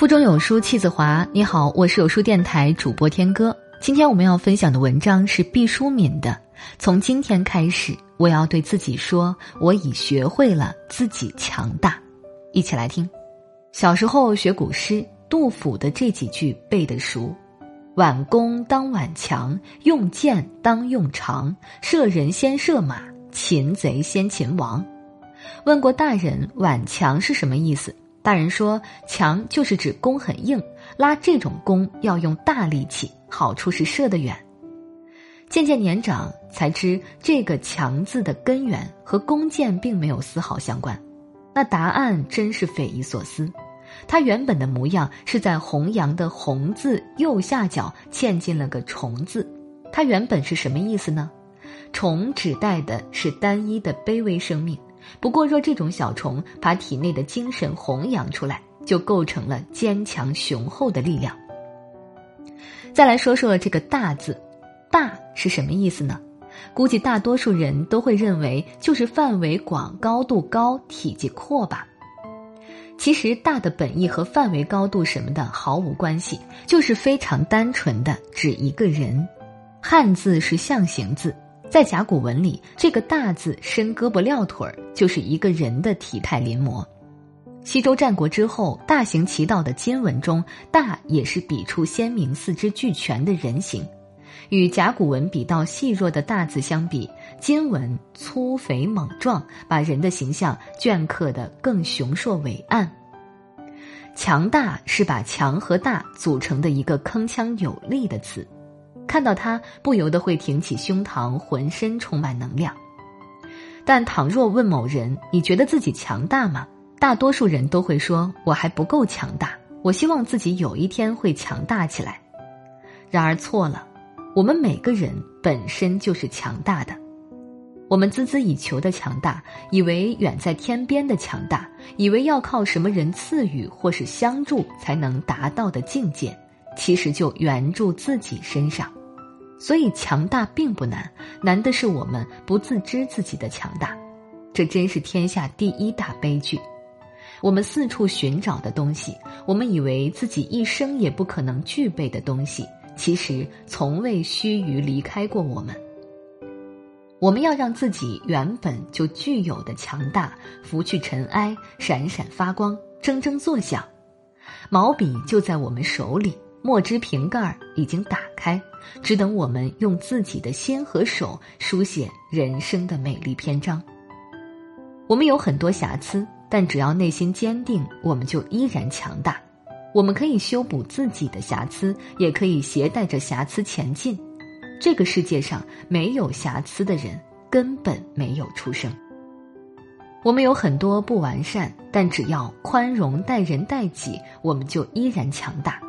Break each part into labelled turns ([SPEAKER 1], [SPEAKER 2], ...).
[SPEAKER 1] 腹中有书气自华。你好，我是有书电台主播天歌。今天我们要分享的文章是毕淑敏的《从今天开始，我要对自己说，我已学会了自己强大》。一起来听。小时候学古诗，杜甫的这几句背得熟：“挽弓当挽强，用箭当用长，射人先射马，擒贼先擒王。”问过大人，挽强是什么意思？大人说：“强就是指弓很硬，拉这种弓要用大力气，好处是射得远。”渐渐年长，才知这个“强”字的根源和弓箭并没有丝毫相关。那答案真是匪夷所思。它原本的模样是在弘扬的“弘”字右下角嵌进了个“虫”字。它原本是什么意思呢？“虫”指代的是单一的卑微生命。不过，若这种小虫把体内的精神弘扬出来，就构成了坚强雄厚的力量。再来说说这个“大”字，“大”是什么意思呢？估计大多数人都会认为就是范围广、高度高、体积阔吧。其实，“大”的本意和范围、高度什么的毫无关系，就是非常单纯的指一个人。汉字是象形字。在甲骨文里，这个“大”字伸胳膊撂腿儿，就是一个人的体态临摹。西周战国之后，大行其道的金文中，“大”也是笔触鲜明、四肢俱全的人形。与甲骨文笔道细弱的“大”字相比，金文粗肥猛壮，把人的形象镌刻得更雄硕伟岸。强大是把“强”和“大”组成的一个铿锵有力的词。看到他，不由得会挺起胸膛，浑身充满能量。但倘若问某人：“你觉得自己强大吗？”大多数人都会说：“我还不够强大，我希望自己有一天会强大起来。”然而错了，我们每个人本身就是强大的。我们孜孜以求的强大，以为远在天边的强大，以为要靠什么人赐予或是相助才能达到的境界，其实就援助自己身上。所以，强大并不难，难的是我们不自知自己的强大，这真是天下第一大悲剧。我们四处寻找的东西，我们以为自己一生也不可能具备的东西，其实从未须臾离开过我们。我们要让自己原本就具有的强大拂去尘埃，闪闪发光，铮铮作响。毛笔就在我们手里。墨汁瓶盖已经打开，只等我们用自己的心和手书写人生的美丽篇章。我们有很多瑕疵，但只要内心坚定，我们就依然强大。我们可以修补自己的瑕疵，也可以携带着瑕疵前进。这个世界上没有瑕疵的人，根本没有出生。我们有很多不完善，但只要宽容待人待己，我们就依然强大。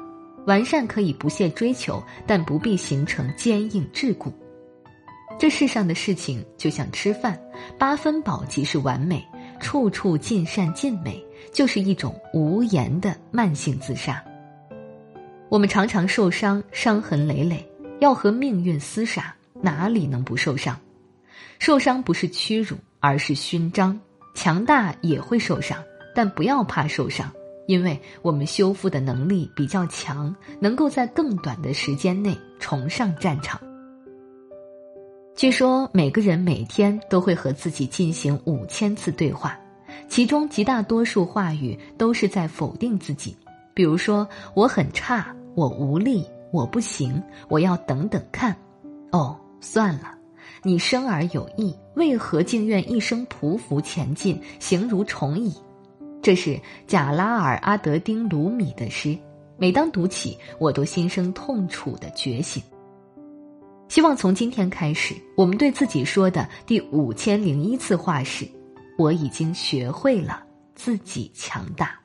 [SPEAKER 1] 完善可以不懈追求，但不必形成坚硬桎梏。这世上的事情就像吃饭，八分饱即是完美，处处尽善尽美就是一种无言的慢性自杀。我们常常受伤，伤痕累累，要和命运厮杀，哪里能不受伤？受伤不是屈辱，而是勋章。强大也会受伤，但不要怕受伤。因为我们修复的能力比较强，能够在更短的时间内重上战场。据说每个人每天都会和自己进行五千次对话，其中极大多数话语都是在否定自己，比如说我很差，我无力，我不行，我要等等看。哦，算了，你生而有意，为何竟愿一生匍匐前进，形如虫蚁？这是贾拉尔阿德丁鲁米的诗，每当读起，我都心生痛楚的觉醒。希望从今天开始，我们对自己说的第五千零一次话是：我已经学会了自己强大。